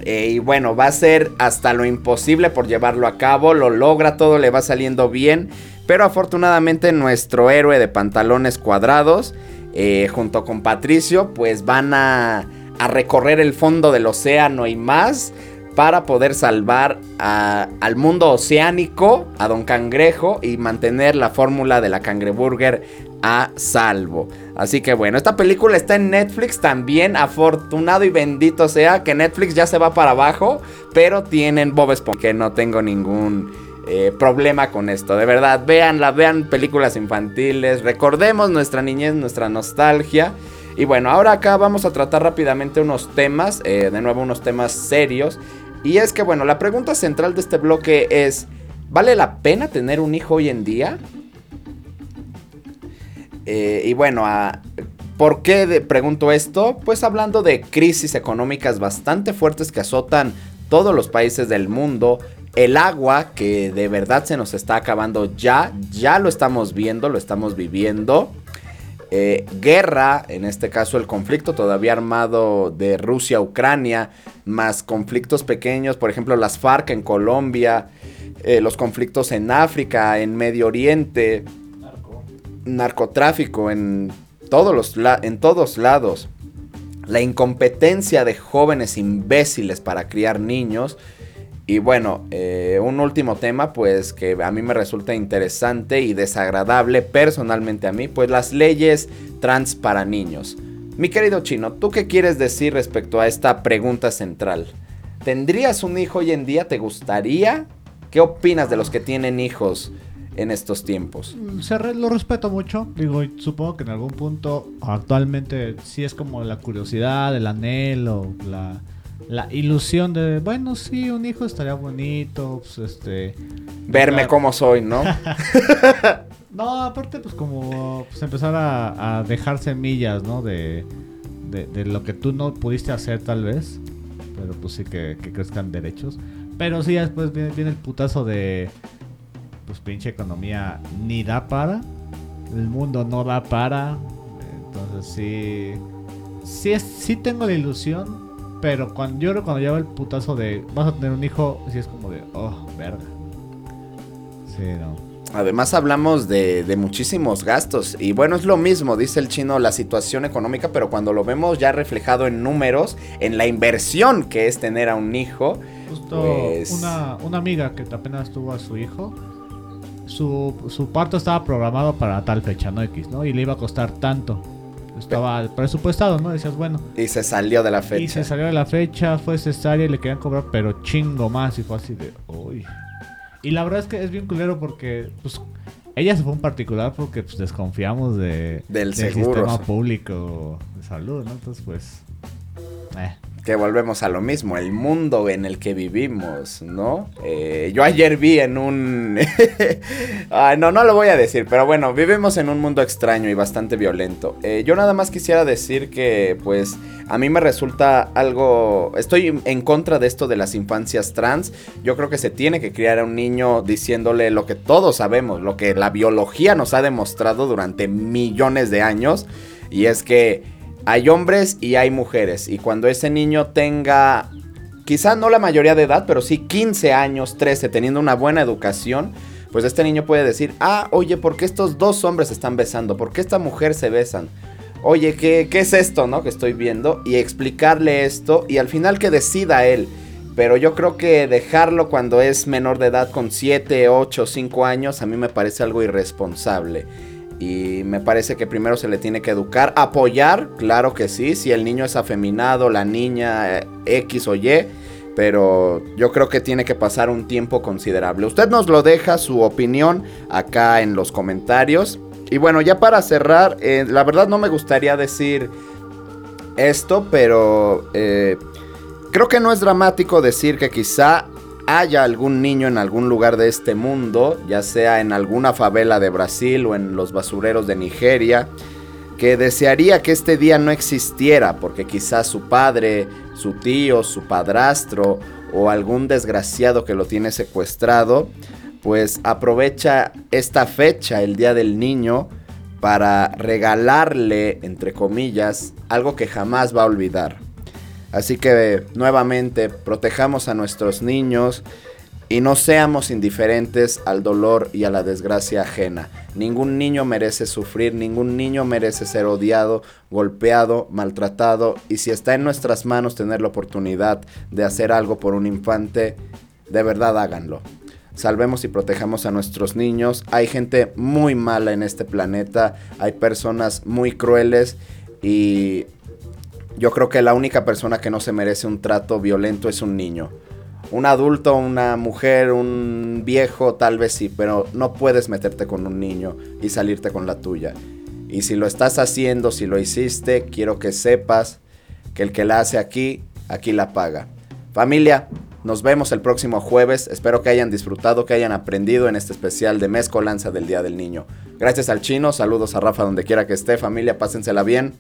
eh, y bueno, va a ser hasta lo imposible por llevarlo a cabo. Lo logra, todo le va saliendo bien. Pero afortunadamente nuestro héroe de pantalones cuadrados, eh, junto con Patricio, pues van a, recorrer el fondo del océano y más para poder salvar a, al mundo oceánico, a Don Cangrejo y mantener la fórmula de la cangreburger a salvo. Así que bueno, esta película está en Netflix también. Afortunado y bendito sea que Netflix ya se va para abajo. Pero tienen Bob Esponja. Que no tengo ningún eh, problema con esto. De verdad, véanla, vean películas infantiles. Recordemos nuestra niñez, nuestra nostalgia. Y bueno, ahora acá vamos a tratar rápidamente unos temas. Eh, de nuevo, unos temas serios. Y es que bueno, la pregunta central de este bloque es. ¿Vale la pena tener un hijo hoy en día? Eh, y bueno, ¿por qué pregunto esto? Pues hablando de crisis económicas bastante fuertes que azotan todos los países del mundo. El agua que de verdad se nos está acabando ya, ya lo estamos viendo, lo estamos viviendo. Eh, guerra, en este caso el conflicto todavía armado de Rusia-Ucrania, más conflictos pequeños, por ejemplo las FARC en Colombia, eh, los conflictos en África, en Medio Oriente, narcotráfico en todos, los en todos lados, la incompetencia de jóvenes imbéciles para criar niños. Y bueno, eh, un último tema, pues que a mí me resulta interesante y desagradable personalmente a mí, pues las leyes trans para niños. Mi querido chino, ¿tú qué quieres decir respecto a esta pregunta central? ¿Tendrías un hijo hoy en día? ¿Te gustaría? ¿Qué opinas de los que tienen hijos? En estos tiempos. Mm, se lo respeto mucho. Digo, supongo que en algún punto actualmente sí es como la curiosidad, el anhelo, la, la ilusión de, bueno, sí, un hijo estaría bonito, pues este... Verme como soy, ¿no? no, aparte pues como pues, empezar a, dejar semillas, ¿no? De, de, lo que tú no pudiste hacer tal vez, pero pues sí que, que crezcan derechos. Pero sí, después viene, viene el putazo de pues pinche economía ni da para. El mundo no da para. Entonces sí. Sí, es, sí tengo la ilusión. Pero cuando yo creo cuando lleva el putazo de vas a tener un hijo, sí es como de, oh, verga. Sí, no. Además hablamos de, de, muchísimos gastos y bueno, es lo mismo, dice el chino, la situación económica, pero cuando lo vemos ya reflejado en números, en la inversión que es tener a un hijo. Justo pues una, una amiga que apenas tuvo a su hijo, su, su parto estaba programado para tal fecha, ¿no? X, ¿no? Y le iba a costar tanto. Estaba presupuestado, ¿no? Decías, bueno. Y se salió de la fecha. Y se salió de la fecha, fue cesárea y le querían cobrar, pero chingo más. Y fue así de, uy. Y la verdad es que es bien culero porque, pues, ella se fue en particular porque pues, desconfiamos de, del, sistema público de salud, ¿no? Entonces, pues, eh que volvemos a lo mismo, el mundo en el que vivimos, ¿no? Eh, yo ayer vi en un... no, no lo voy a decir, pero bueno, vivimos en un mundo extraño y bastante violento. Eh, yo nada más quisiera decir que, pues, a mí me resulta algo... Estoy en contra de esto de las infancias trans. Yo creo que se tiene que criar a un niño diciéndole lo que todos sabemos, lo que la biología nos ha demostrado durante millones de años, y es que hay hombres y hay mujeres. Y cuando ese niño tenga, quizá no la mayoría de edad, pero sí 15 años, 13, teniendo una buena educación, pues este niño puede decir, ah, oye, ¿por qué estos dos hombres están besando? ¿Por qué esta mujer se besan? Oye, ¿qué, ¿qué es esto, no? Que estoy viendo. Y explicarle esto y al final que decida él. Pero yo creo que dejarlo cuando es menor de edad con 7, 8, 5 años a mí me parece algo irresponsable. Y me parece que primero se le tiene que educar, apoyar, claro que sí, si el niño es afeminado, la niña eh, X o Y, pero yo creo que tiene que pasar un tiempo considerable. Usted nos lo deja su opinión acá en los comentarios. Y bueno, ya para cerrar, eh, la verdad no me gustaría decir esto, pero eh, creo que no es dramático decir que quizá haya algún niño en algún lugar de este mundo, ya sea en alguna favela de Brasil o en los basureros de Nigeria, que desearía que este día no existiera, porque quizás su padre, su tío, su padrastro o algún desgraciado que lo tiene secuestrado, pues aprovecha esta fecha, el Día del Niño, para regalarle, entre comillas, algo que jamás va a olvidar. Así que nuevamente protejamos a nuestros niños y no seamos indiferentes al dolor y a la desgracia ajena. Ningún niño merece sufrir, ningún niño merece ser odiado, golpeado, maltratado y si está en nuestras manos tener la oportunidad de hacer algo por un infante, de verdad háganlo. Salvemos y protejamos a nuestros niños. Hay gente muy mala en este planeta, hay personas muy crueles y yo creo que la única persona que no se merece un trato violento es un niño. Un adulto, una mujer, un viejo, tal vez sí, pero no puedes meterte con un niño y salirte con la tuya. Y si lo estás haciendo, si lo hiciste, quiero que sepas que el que la hace aquí, aquí la paga. Familia, nos vemos el próximo jueves. Espero que hayan disfrutado, que hayan aprendido en este especial de mezcolanza del Día del Niño. Gracias al chino, saludos a Rafa donde quiera que esté. Familia, pásensela bien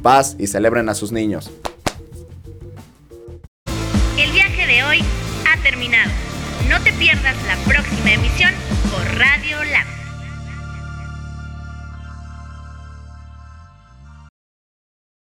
paz y celebren a sus niños. El viaje de hoy ha terminado. No te pierdas la próxima emisión.